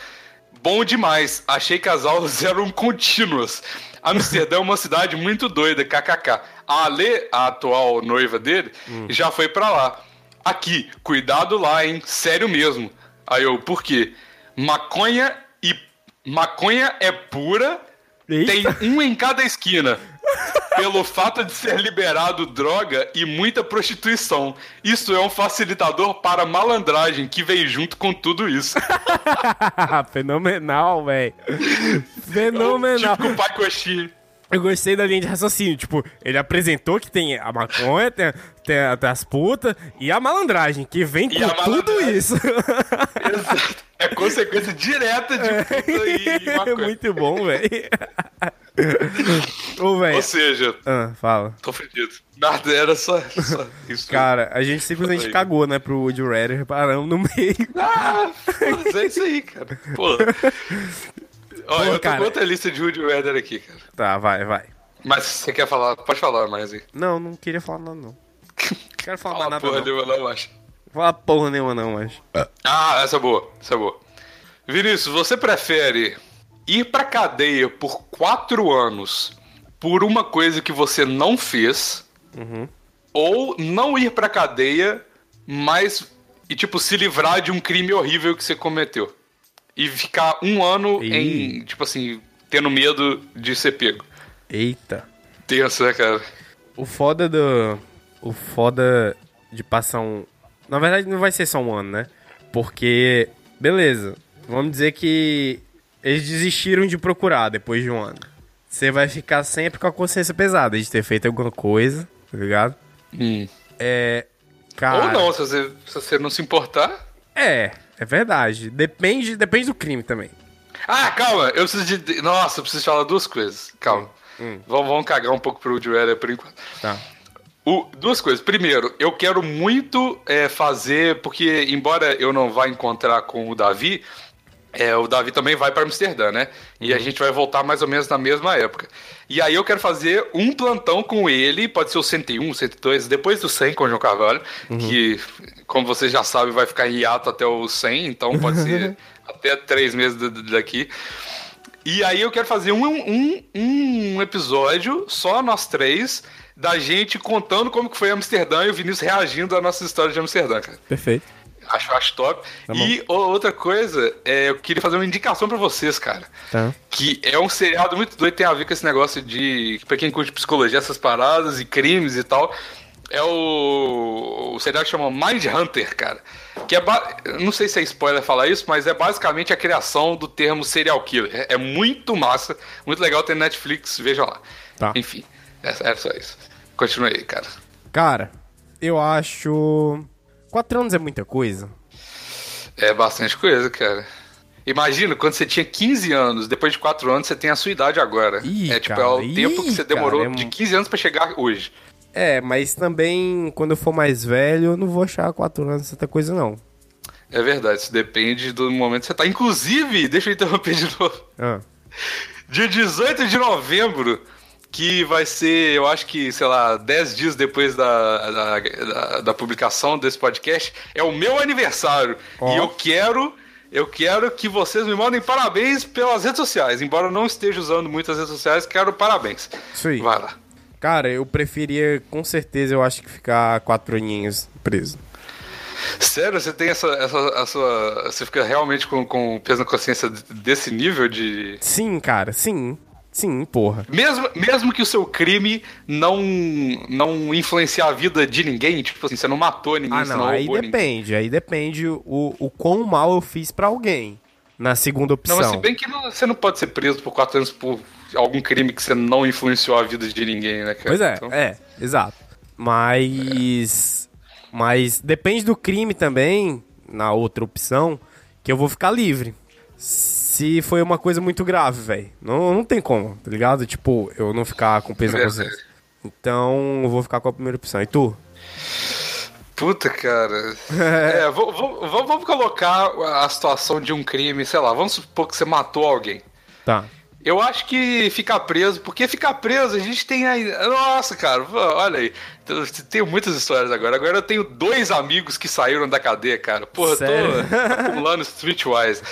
Bom demais, achei que as aulas eram contínuas. Amsterdã é uma cidade muito doida, kkk. A Ale, a atual noiva dele, já foi pra lá. Aqui, cuidado lá, hein? Sério mesmo. Aí eu, por quê? Maconha e. Maconha é pura, Eita. tem um em cada esquina. Pelo fato de ser liberado droga e muita prostituição. Isso é um facilitador para malandragem que vem junto com tudo isso. Fenomenal, velho. Fenomenal. Tipo o pai coxinha. Eu gostei da linha de raciocínio. Tipo, ele apresentou que tem a maconha, tem, tem, tem as putas e a malandragem, que vem E com tudo isso. Exato. É consequência direta de puta e É maconha. muito bom, velho. Ô. Ou seja, Ah, fala. tô fedido. Nada, era só, só isso. Cara, a gente simplesmente Oi. cagou, né, pro Woody Redder. Paramos no meio. Ah, foda-se, é isso aí, cara. Pô. Olha, eu tô cara. com outra lista de Woody Weather aqui, cara. Tá, vai, vai. Mas você quer falar, pode falar mais aí. Não, não queria falar nada, não. Quero falar Fala nada, porra não. nenhuma, não, acho. Fala porra nenhuma, não, mas. Ah, essa é boa, essa é boa. Vinícius, você prefere ir pra cadeia por quatro anos por uma coisa que você não fez ou não ir pra cadeia, mas e tipo se livrar de um crime horrível que você cometeu e ficar um ano Ih. em tipo assim tendo medo de ser pego. Eita. Tenso, né, cara? O foda do. O foda de passar um. Na verdade, não vai ser só um ano, né? Porque. Beleza. Vamos dizer que. Eles desistiram de procurar depois de um ano. Você vai ficar sempre com a consciência pesada de ter feito alguma coisa, tá ligado? Hum. É. Cara. Ou não, se você, se você não se importar. É, é verdade. Depende, depende do crime também. Ah, calma, eu preciso de. Nossa, eu preciso falar duas coisas. Calma. Vamos, vamos cagar um pouco pro Woody Weller por enquanto. Tá. O- duas coisas. Primeiro, eu quero muito é, fazer, porque embora eu não vá encontrar com o Davi, é, o Davi também vai para Amsterdã, né? E a gente vai voltar mais ou menos na mesma época. E aí eu quero fazer um plantão com ele, pode ser o 101, 102, depois do 100 com o João Carvalho, que, como vocês já sabem, vai ficar em hiato até o 100, então pode ser até três meses daqui. E aí eu quero fazer um, um, um episódio, só nós três, da gente contando como que foi Amsterdã e o Vinícius reagindo à nossa história de Amsterdã, cara. Perfeito. Acho, acho top. Tá e outra coisa, é, eu queria fazer uma indicação pra vocês, cara. Tá. Que é um seriado muito doido, tem a ver com esse negócio de. Pra quem curte psicologia, essas paradas e crimes e tal. É o. O seriado que chama Mind Hunter, cara. Que é. ba- Não sei se é spoiler falar isso, mas é basicamente a criação do termo serial killer. É, é muito massa, muito legal ter Netflix, veja lá. Tá. Enfim, é, é só isso. Continue aí, cara. Cara, eu acho. Quatro anos é muita coisa. É bastante coisa, cara. Imagina, quando você tinha 15 anos, depois de 4 anos, você tem a sua idade agora. Ih, é tipo, cara, é o ih, tempo que você demorou cara, é de mu- 15 anos pra chegar hoje. É, mas também, quando eu for mais velho, eu não vou achar quatro anos tanta coisa, não. É verdade, isso depende do momento que você tá. Inclusive, deixa eu interromper de novo. Ah, Dia 18 de novembro, que vai ser, eu acho que, sei lá, 10 dias depois da, da, da- da publicação desse podcast, é o meu aniversário. Ó. E eu quero. Eu quero que vocês me mandem parabéns pelas redes sociais. Embora eu não esteja usando muitas redes sociais, quero parabéns. Isso aí. Vai lá. Cara, eu preferia, com certeza, eu acho que ficar quatro aninhos preso. Sério, você tem essa. essa, essa você fica realmente com, com peso na consciência desse nível de. Sim, cara, sim. Sim, porra. Mesmo, mesmo que o seu crime não, não influenciar a vida de ninguém, tipo assim, você não matou ninguém, Ah, não, não aí roubou ninguém. depende. Aí depende o, o quão mal eu fiz pra alguém. Na segunda opção. Não, mas se bem que não- você não pode ser preso por quatro anos por algum crime que você não influenciou a vida de ninguém, né, cara? Pois é, Então, é, exato. Mas. Mas depende do crime também, na outra opção, que eu vou ficar livre. Se foi uma coisa muito grave, velho. Não, não tem como, tá ligado? Tipo, eu não ficar com peso na Verdade. consciência. Então, eu vou ficar com a primeira opção. E tu? Puta, cara. é, vamos colocar a situação de um crime, sei lá, vamos supor que você matou alguém. Tá. Eu acho que ficar preso, porque ficar preso a gente tem aí. Nossa, cara, olha aí. Tenho muitas histórias agora. Agora eu tenho dois amigos que saíram da cadeia, cara. Porra, Sério? tô acumulando Streetwise.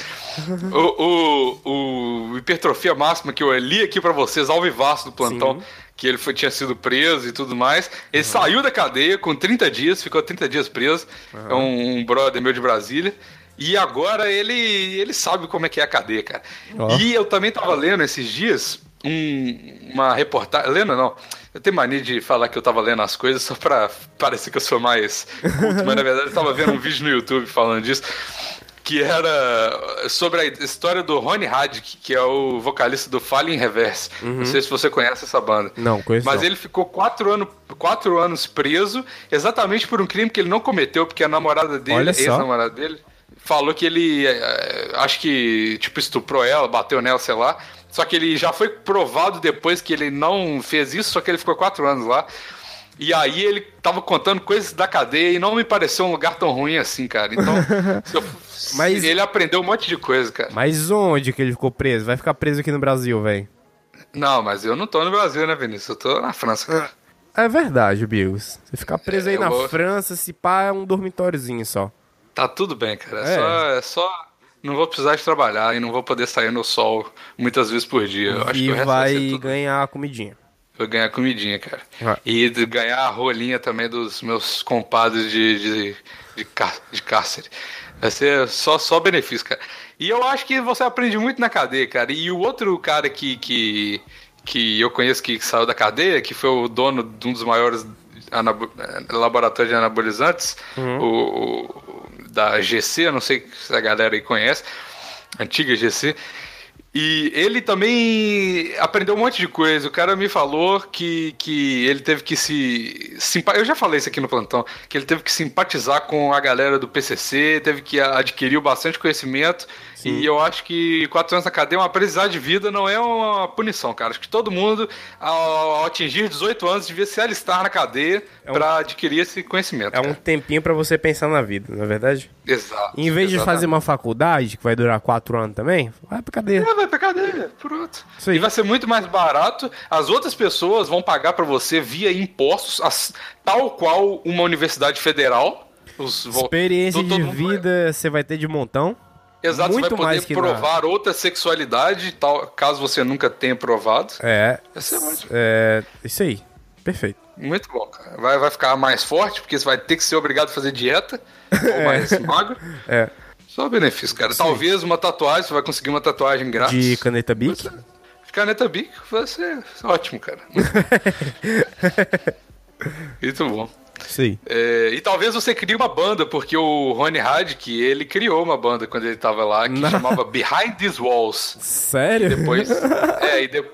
O, o, o hipertrofia máxima que eu li aqui pra vocês, ao vivaço do plantão, Sim. que ele foi, tinha sido preso e tudo mais. Ele saiu da cadeia com 30 dias, ficou 30 dias preso. É um, um brother meu de Brasília. E agora ele, ele sabe como é que é a cadeia, cara. Ó. E eu também tava lendo esses dias um- uma reportagem. Lendo não. Eu tenho mania de falar que eu tava lendo as coisas só pra parecer que eu sou mais culto, mas na verdade eu tava vendo um vídeo no YouTube falando disso. Que era sobre a história do Ronnie Haddick, que é o vocalista do Fallen Reverse. Não sei se você conhece essa banda. Não, conheço Mas não. ele ficou quatro, ano, quatro anos preso, exatamente por um crime que ele não cometeu, porque a namorada dele, ex-namorada dele, falou que ele, é, acho que, tipo, estuprou ela, bateu nela, sei lá. Só que ele já foi provado depois que ele não fez isso, só que ele ficou quatro anos lá. E aí ele tava contando coisas da cadeia e não me pareceu um lugar tão ruim assim, cara. Então, eu- Mas- ele aprendeu um monte de coisa, cara. Mas onde que ele ficou preso? Vai ficar preso aqui no Brasil, velho. Não, mas eu não tô no Brasil, né, Vinícius? Eu tô na França, cara. É verdade, Bigos. Você ficar preso aí É, eu na vou- França, se pá, é um dormitóriozinho só. Tá tudo bem, cara. É, É. Só, é só. Não vou precisar de trabalhar e não vou poder sair no sol muitas vezes por dia. Eu acho e que o vai tudo. ganhar a comidinha. Vou ganhar comidinha, cara. Vai. E ganhar a rolinha também dos meus compadres de, de, de, cá- de cárcere. Vai ser só, só benefício, cara. E eu acho que você aprende muito na cadeia, cara. E o outro cara que, que, que eu conheço que saiu da cadeia, que foi o dono de um dos maiores eh, laboratórios de anabolizantes, o, o- da GC, não sei se a galera aí conhece, antiga GC. E ele também aprendeu um monte de coisa. O cara me falou que, que ele teve que se. Eu já falei isso aqui no plantão, que ele teve que simpatizar com a galera do PCC, teve que adquirir bastante conhecimento. E eu acho que quatro anos na cadeia, uma aprendizagem de vida não é uma punição, cara. Acho que todo mundo, ao, atingir 18 anos, devia se alistar na cadeia um- pra adquirir esse conhecimento. É um cara. tempinho pra você pensar na vida, não é verdade? Exato. Em vez de exatamente. fazer uma faculdade, que vai durar quatro anos também, vai pra cadeia. É, vai pra cadeia, pronto. Isso aí. E vai ser muito mais barato. As outras pessoas vão pagar pra você via impostos, as- tal qual uma universidade federal. Os, Experiência todo de vai- vida você vai ter de montão. Exato, muito você vai mais poder na- provar outra sexualidade, tal, caso você nunca tenha provado. É, Vai ser muito, é isso aí. Perfeito. muito bom, cara. Vai, vai ficar mais forte, porque você vai ter que ser obrigado a fazer dieta, ou mais magro. É. Só benefício, cara. Talvez uma tatuagem, você vai conseguir uma tatuagem grátis. De caneta Bic? Caneta Bic vai ser ótimo, cara. Muito bom. Isso aí. É, e talvez você crie uma banda, porque o Rony Hadke, ele criou uma banda quando ele tava lá, que Não. chamava Behind These Walls. Sério? Depois, é, e de-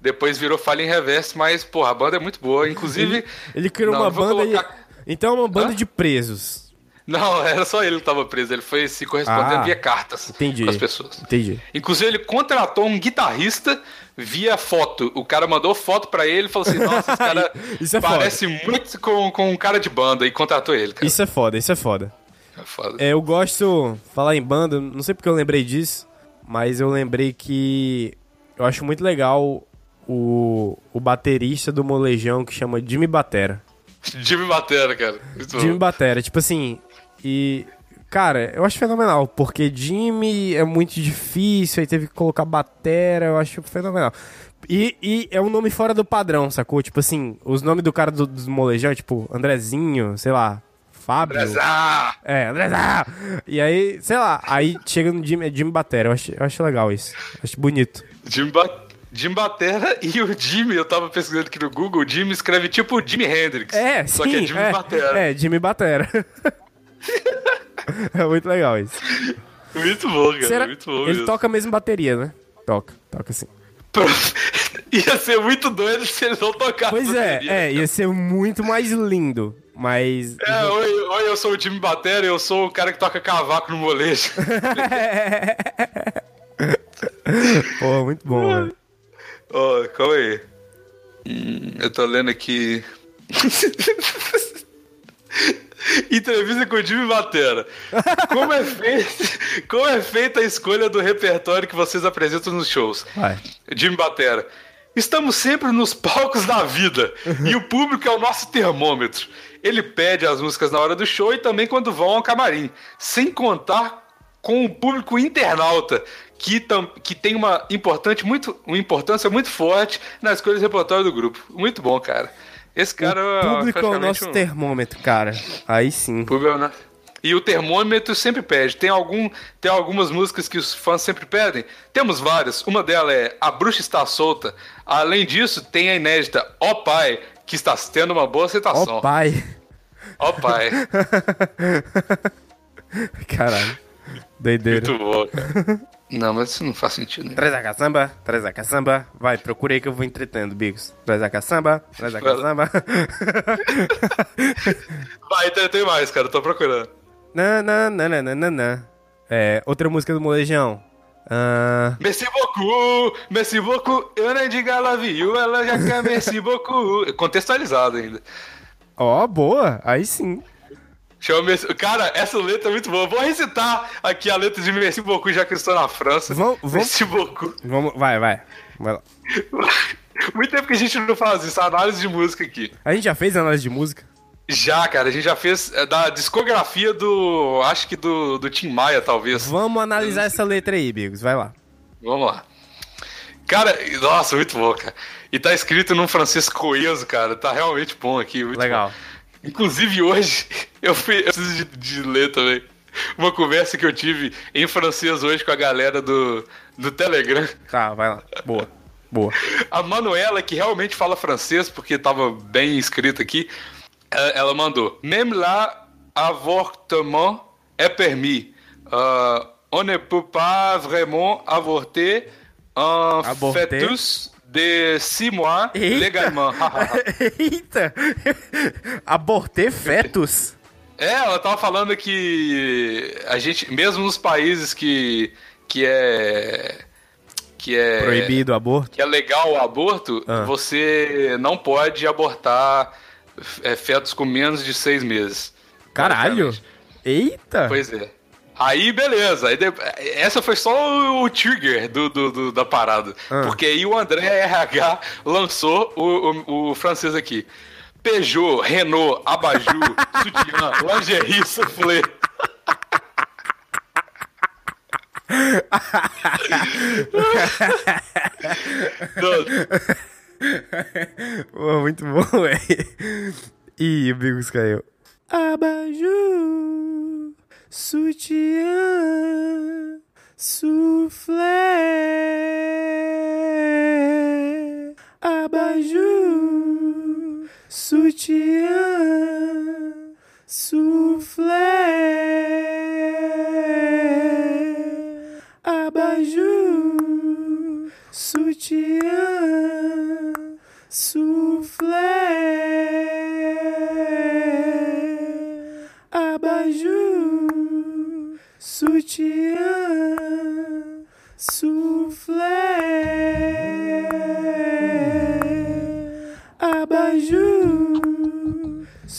depois virou Fallen Reverse, mas, porra, a banda é muito boa. Inclusive... Ele criou Não, uma banda colocar- e... Então é uma banda Hã? de presos. Não, era só ele que tava preso. Ele foi se correspondendo Ah, via cartas Entendi. com as pessoas. Entendi. Inclusive, ele contratou um guitarrista via foto. O cara mandou foto pra ele e falou assim: Nossa, esse cara é foda. parece muito com, com um cara de banda. E contratou ele, cara. Isso é foda, isso é foda. É foda. É, eu gosto, falar em banda, não sei porque eu lembrei disso, mas eu lembrei que eu acho muito legal o, o baterista do Molejão que chama Jimmy Batera. Jimmy Batera, cara. Muito Jimmy. Batera, tipo assim, e cara, eu acho fenomenal, porque Jimmy é muito difícil, aí teve que colocar Batera, eu acho fenomenal. E, e é um nome fora do padrão, sacou? Tipo assim, os nomes do cara do, do Molejão tipo Andrezinho, sei lá, Fábio. Ah, É, André Zá! E aí, sei lá, aí chega no Jimmy, é Jimmy Batera. Eu acho, eu acho legal isso. Acho bonito. Jimmy, ba Jimmy Batera e o Jimmy, eu tava pesquisando aqui no Google, o Jimmy escreve tipo Jimi Hendrix. É, Só sim. que é Jimmy é, Batera. É, Jimmy Batera. é muito legal isso. Muito bom, cara. Será- Muito bom Ele mesmo. toca a mesma bateria, né? Toca, toca assim. Ia ser muito doido se ele não tocasse. Pois é, bateria. é, ia ser muito mais lindo. Mas. É, oi, oi, eu sou o Jimmy Batera, eu sou o cara que toca cavaco no molejo. Pô, muito bom, velho. Ó, calma aí. Hum, eu tô lendo aqui. Entrevista com o Jimmy Batera. Como é, feita, como é feita a escolha do repertório que vocês apresentam nos shows? Vai. Jimmy Batera. Estamos sempre nos palcos da vida e o público é o nosso termômetro. Ele pede as músicas na hora do show e também quando vão ao camarim, sem contar com o público internauta, que, tam, que tem uma, importante, muito, uma importância muito forte na escolha do repertório do grupo. Muito bom, cara. Esse cara o público é o nosso um- termômetro, cara. Aí sim. Público, né? E o termômetro sempre pede. Tem, algum, tem algumas músicas que os fãs sempre pedem? Temos várias. Uma delas é A Bruxa Está Solta. Além disso, tem a inédita Ó Pai, que está tendo uma boa aceitação. Ó, pai. Ó Pai. Caralho. Doideira. Muito bom, cara. Não, mas isso não faz sentido. Né? Traz a caçamba, traz a caçamba. Vai, procura aí que eu vou entretendo, Bigos. Traz a caçamba, traz a caçamba. Vai, tem, tem mais, cara. eu Tô procurando. Nã. É, outra música do Molejão. Ah, Merci beaucoup, merci beaucoup, eu nem digo I love you, ela já quer merci beaucoup. Contextualizado ainda. ó, boa. Aí sim. Chama. Cara, essa letra é muito boa. Vou recitar aqui a letra de merci beaucoup, já que eu estou na França. Vamos- vamos- Merci beaucoup. Vamos, vai, vai. Vai lá. Muito tempo que a gente não faz isso, análise de música aqui. A gente já fez análise de música? Já, cara, a gente já fez é, da discografia do. Acho que do, do Tim Maia, talvez. Vamos analisar essa letra aí, Bigos. Vai lá. Vamos lá. Cara, nossa, muito bom, cara. E tá escrito num francês coeso, cara. Tá realmente bom aqui. Legal. bom. Inclusive hoje, eu, fui, eu preciso de, de ler também. Uma conversa que eu tive em francês hoje com a galera do, do Telegram. Tá, vai lá. Boa. Boa. A Manuela, que realmente fala francês, porque tava bem escrito aqui, ela ela mandou: Même là, avortement est permis. Euh, on ne peut pas vraiment avorter un Avorter? fœtus de 6 mois Eita. légalement. Eita! Abortei fetos? É, ela tava falando que a gente, mesmo nos países que, que é. que é. Proibido o aborto? que é legal o aborto, Ah. você não pode abortar é, fetos com menos de seis meses. Caralho! Eita! Pois é. Aí, beleza. Aí Essa foi só o trigger do, do- do- da parada. Ah. Porque aí o André RH lançou o, o, o francês aqui. Peugeot, Renault, Abajur, Sutiã, Lingerie, Soufflé. Pô, muito bom, velho. Ih, o Bigos caiu. Abajur, sutiã, soufflé. Abajur, sutiã, soufflé. Abajur, sutiã, soufflé. Abajur, sutiã, soufflé.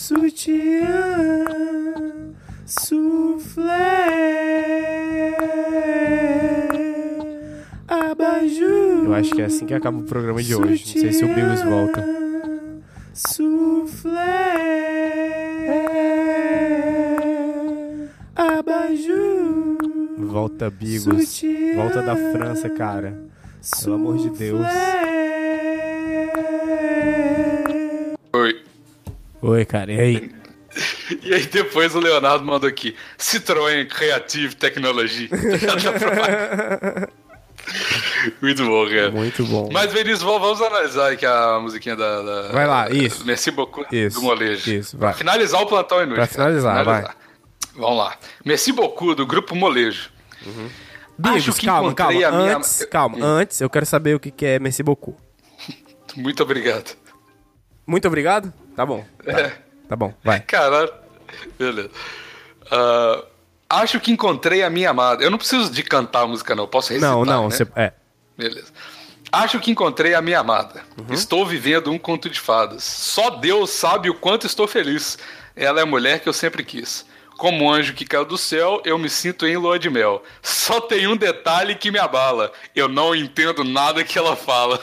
Sutiã, soufflé. Abajur. Eu acho que é assim que acaba o programa de hoje. Não sei se o Bigos volta. Soufflé. Volta, Bigos. Volta da França, cara. Pelo amor de Deus. Oi. Oi, cara. E aí? E aí depois o Leonardo mandou aqui. Citroën Creative Technology. Muito bom, cara. Muito bom. Mas, Vinícius, vamos analisar aqui a musiquinha da. da- Vai lá, isso. Merci beaucoup Isso, do molejo. isso, vai. Pra finalizar o plantão inútil. Pra cara. finalizar, Vamos lá. Merci beaucoup do grupo Molejo. Bigos, Acho que calma, calma. encontrei a minha- Antes, calma. Antes, eu quero saber o que que é Merci beaucoup. Muito obrigado. Muito obrigado? Tá bom. Tá, tá bom, vai. Caralho. Beleza. Ah, acho que encontrei a minha amada. Eu não preciso de cantar a música, não. Eu posso recitar, Não, não, né? você. É. Beleza. Acho que encontrei a minha amada. Uhum. Estou vivendo um conto de fadas. Só Deus sabe o quanto estou feliz. Ela é a mulher que eu sempre quis. Como um anjo que caiu do céu, eu me sinto em lua de mel. Só tem um detalhe que me abala. Eu não entendo nada que ela fala.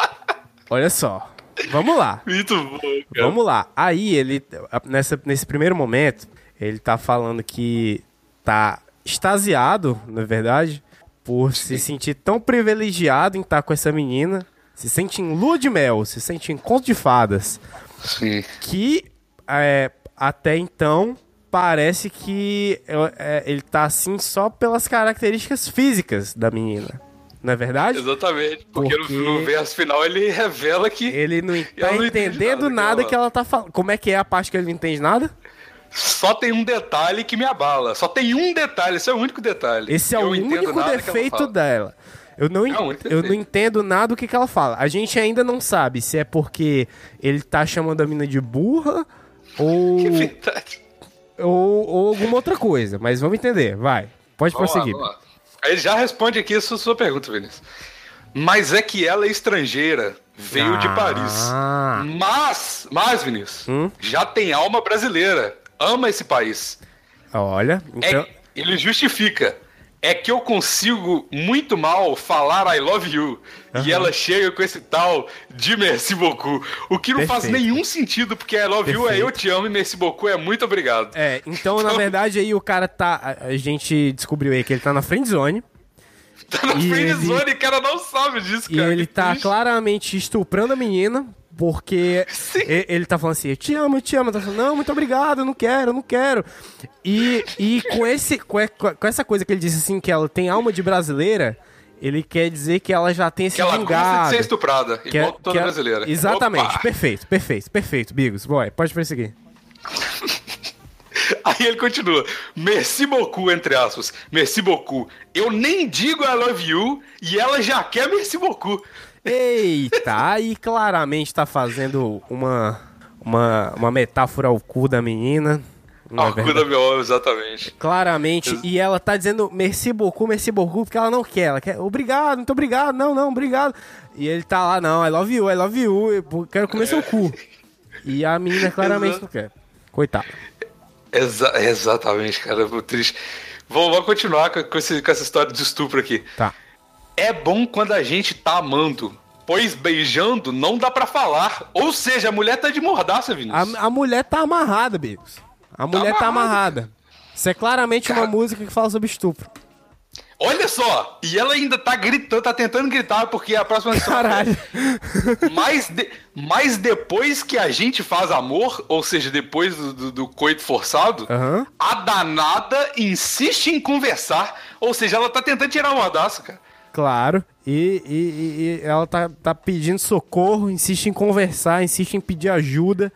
Olha só. Vamos lá. Muito bom, cara. Vamos lá. Aí ele, nessa, nesse primeiro momento, ele tá falando que tá extasiado, na verdade, por se sentir tão privilegiado em estar com essa menina. Se sente em lua de mel, se sente em conto de fadas. Sim. Que é, até então parece que é, é, ele tá assim só pelas características físicas da menina. Não é verdade? Exatamente. Porque, Porque- No, no verso final ele revela que Ele não tá entendendo nada nada que ela tá falando. Como é que é a parte que ele não entende nada? só tem um detalhe que me abala. Só tem um detalhe, esse é o único detalhe. Esse é Eu o único defeito dela. Eu não, É eu não entendo nada do que, que ela fala. A gente ainda não sabe se é porque ele tá chamando a mina de burra ou, Que verdade. ou, ou alguma outra coisa. Mas vamos entender, vai. Pode Vamos prosseguir. vamos lá. Ele já responde aqui a sua, sua pergunta, Vinícius. Mas é que ela é estrangeira, veio de Ah. Paris. Mas, mas, Vinícius, Hum? já tem alma brasileira. Ama esse país. Olha, então. É, ele justifica. É que eu consigo muito mal falar I love you. E ela chega com esse tal de merci beaucoup. O que não faz Perfeito. nenhum sentido, porque I love you é eu te amo e merci beaucoup é muito obrigado. É, então, na verdade, aí o cara tá. A, gente descobriu aí que ele tá na friend zone. Tá na E friendzone ele- e o cara não sabe disso, E cara. ele Que tá triste. claramente estuprando a menina, porque Sim. e- ele tá falando assim, eu te amo, eu te amo. Tá falando, não, muito obrigado, eu não quero, eu não quero. E, e com, esse, com, e- com essa coisa que ele disse assim, que ela tem alma de brasileira, ele quer dizer que ela já tem esse Que ela gosta de ser estuprada, que igual é- toda que é- brasileira. Exatamente, Opa! perfeito, perfeito, perfeito, Bigos. Boy, pode prosseguir. Aí ele continua. Merci beaucoup, entre aspas. Merci beaucoup. Eu nem digo I love you e ela já quer merci beaucoup. Eita, aí claramente tá fazendo uma, uma, uma metáfora ao cu da menina. Não é cu verdade? da meu exatamente. Claramente. E ela tá dizendo merci beaucoup, merci beaucoup, porque ela não quer. Ela quer, obrigado, muito obrigado, não, não, obrigado. E ele tá lá, não, I love you, I love you, eu quero comer seu cu. E a menina claramente Exato. não quer. Coitado. Exa- exatamente, cara. é muito triste. Vamos, vamos continuar com, com esse- com essa história de estupro aqui. Tá. É bom quando a gente tá amando, pois beijando não dá pra falar. Ou seja, a mulher tá de mordaça, Vinícius. A, a mulher tá amarrada, Bigos. A mulher tá amarrada, amarrada. Isso é claramente uma Cara. música que fala sobre estupro. Olha só! E ela ainda tá gritando, tá tentando gritar, porque a próxima história Caralho. Mas, de- mas depois que a gente faz amor, ou seja, depois do, do- do coito forçado, Aham. a danada insiste em conversar. Ou seja, ela tá tentando tirar o mordaço, cara. Claro. E, e- e- e ela tá, tá pedindo socorro, insiste em conversar, insiste em pedir ajuda.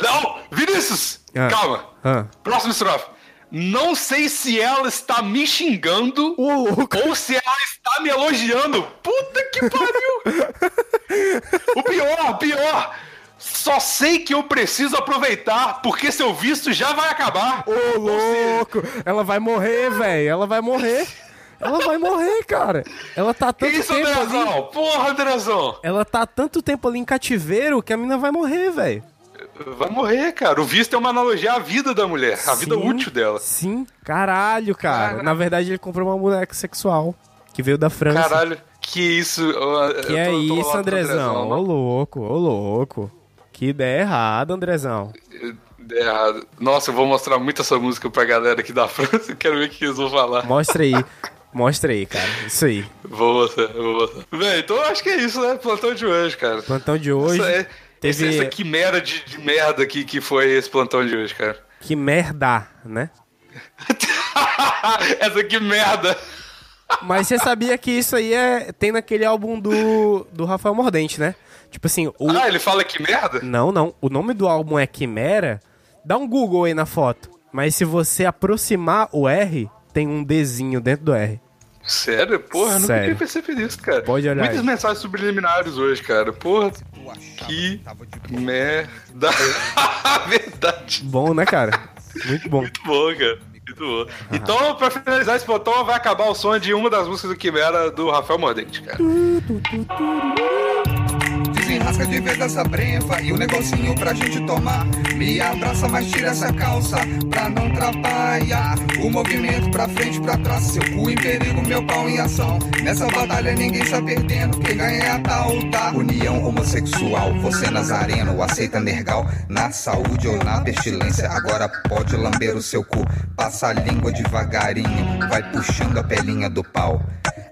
Não! Vinícius! Ah. Calma! Ah. Próxima estrofe. Não sei se ela está me xingando louco. ou se ela está me elogiando. Puta que pariu! o pior, o pior! Só sei que eu preciso aproveitar, porque seu visto já vai acabar. Ô, louco! Ela vai morrer, velho. Ela vai morrer. Ela vai morrer, cara. Ela tá tanto isso, tempo ali. Andrezão? Porra, Andrezão! Ela tá tanto tempo ali em cativeiro que a mina vai morrer, velho. Vai morrer, cara. O visto é uma analogia à vida da mulher, à vida Sim, útil dela. Sim, caralho, cara. Caralho. Na verdade, ele comprou uma boneca sexual que veio da França. Caralho, que isso. eu Que é tô isso, Andrezão? Ô, não. louco, ô, louco. Que ideia errada, Andrezão. Deu errado. Nossa, eu vou mostrar muito essa música pra galera aqui da França. Quero ver o que eles vão falar. Mostra aí. Mostra aí, cara. Isso aí. Vou mostrar, vou mostrar. Bem, então eu acho que é isso, né? Plantão de hoje, cara. Plantão de hoje. Essa, é, teve- essa, essa quimera de, de merda aqui que foi esse plantão de hoje, cara. Que merda, né? essa que merda. Mas você sabia que isso aí é tem naquele álbum do, do Rafael Mordente, né? Tipo assim, o... Ah, ele fala que merda? Não, não. O nome do álbum é Quimera. Dá um Google aí na foto. Mas se você aproximar o R, tem um Dzinho dentro do R. Sério? Porra, eu nunca tinha percebido isso, cara. Pode olhar Muitas aí. mensagens subliminares hoje, cara. Porra, que merda. Verdade. Bom, né, cara? Muito bom. Muito bom, cara. Muito bom. Então, pra finalizar esse plantão, vai acabar o som de uma das músicas do Quimera do Rafael Mordente, cara. Desenrasca de vez essa brefa e um negocinho pra gente tomar. Me abraça, mas tira essa calça pra não atrapalhar. O movimento pra frente, pra trás, seu cu em perigo, meu pau em ação. Nessa batalha ninguém está perdendo, quem ganha é a tal, tá? União homossexual, você nazareno, aceita nergal. Na saúde ou na pestilência, agora pode lamber o seu cu. Passa a língua devagarinho, vai puxando a pelinha do pau.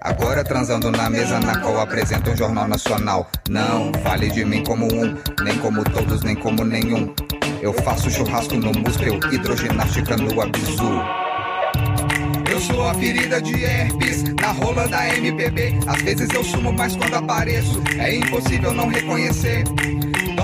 Agora transando na mesa na qual apresenta um jornal nacional. Não fale de mim como um, nem como todos, nem como nenhum. Eu faço churrasco no museu, hidroginástica no abzu. Eu sou a ferida de herpes na rola da MPB. Às vezes eu sumo, mas quando apareço é impossível não reconhecer.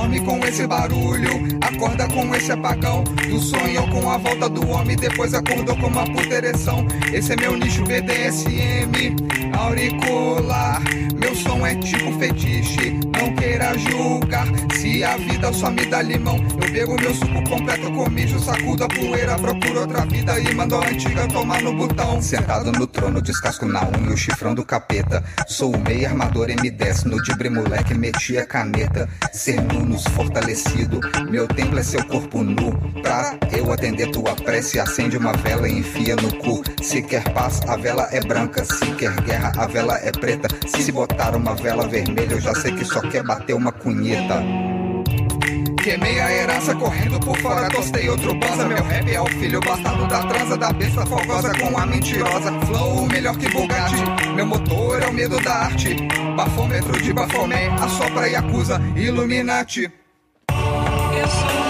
Dorme com esse barulho, acorda com esse apagão. Tu sonhou com a volta do homem, depois acordou com uma puta ereção. Esse é meu nicho BDSM, auricular. Meu som é tipo fetiche, não queira julgar. Se a vida só me dá limão, eu bebo meu suco completo com mijo, sacudo a poeira, procuro outra vida e mando a antiga tomar no botão. Sentado no trono, descasco na unha, o chifrão do capeta. Sou o meio armador M10, no dibre moleque metia caneta. Ser nunos fortalecido, meu templo é seu corpo nu. Pra eu atender tua prece, acende uma vela e enfia no cu. Se quer paz, a vela é branca. Se quer guerra, a vela é preta. Se botar uma vela vermelha, eu já sei que só quer bater uma cunheta. Queimei a herança correndo por fora, tostei outro bosa. Meu rap é o filho bastardo da transa, da besta fogosa com a mentirosa. Flow melhor que Bugatti, meu motor é o medo da arte. Bafômetro de Bafomé, assopra e acusa, Illuminati. Eu sou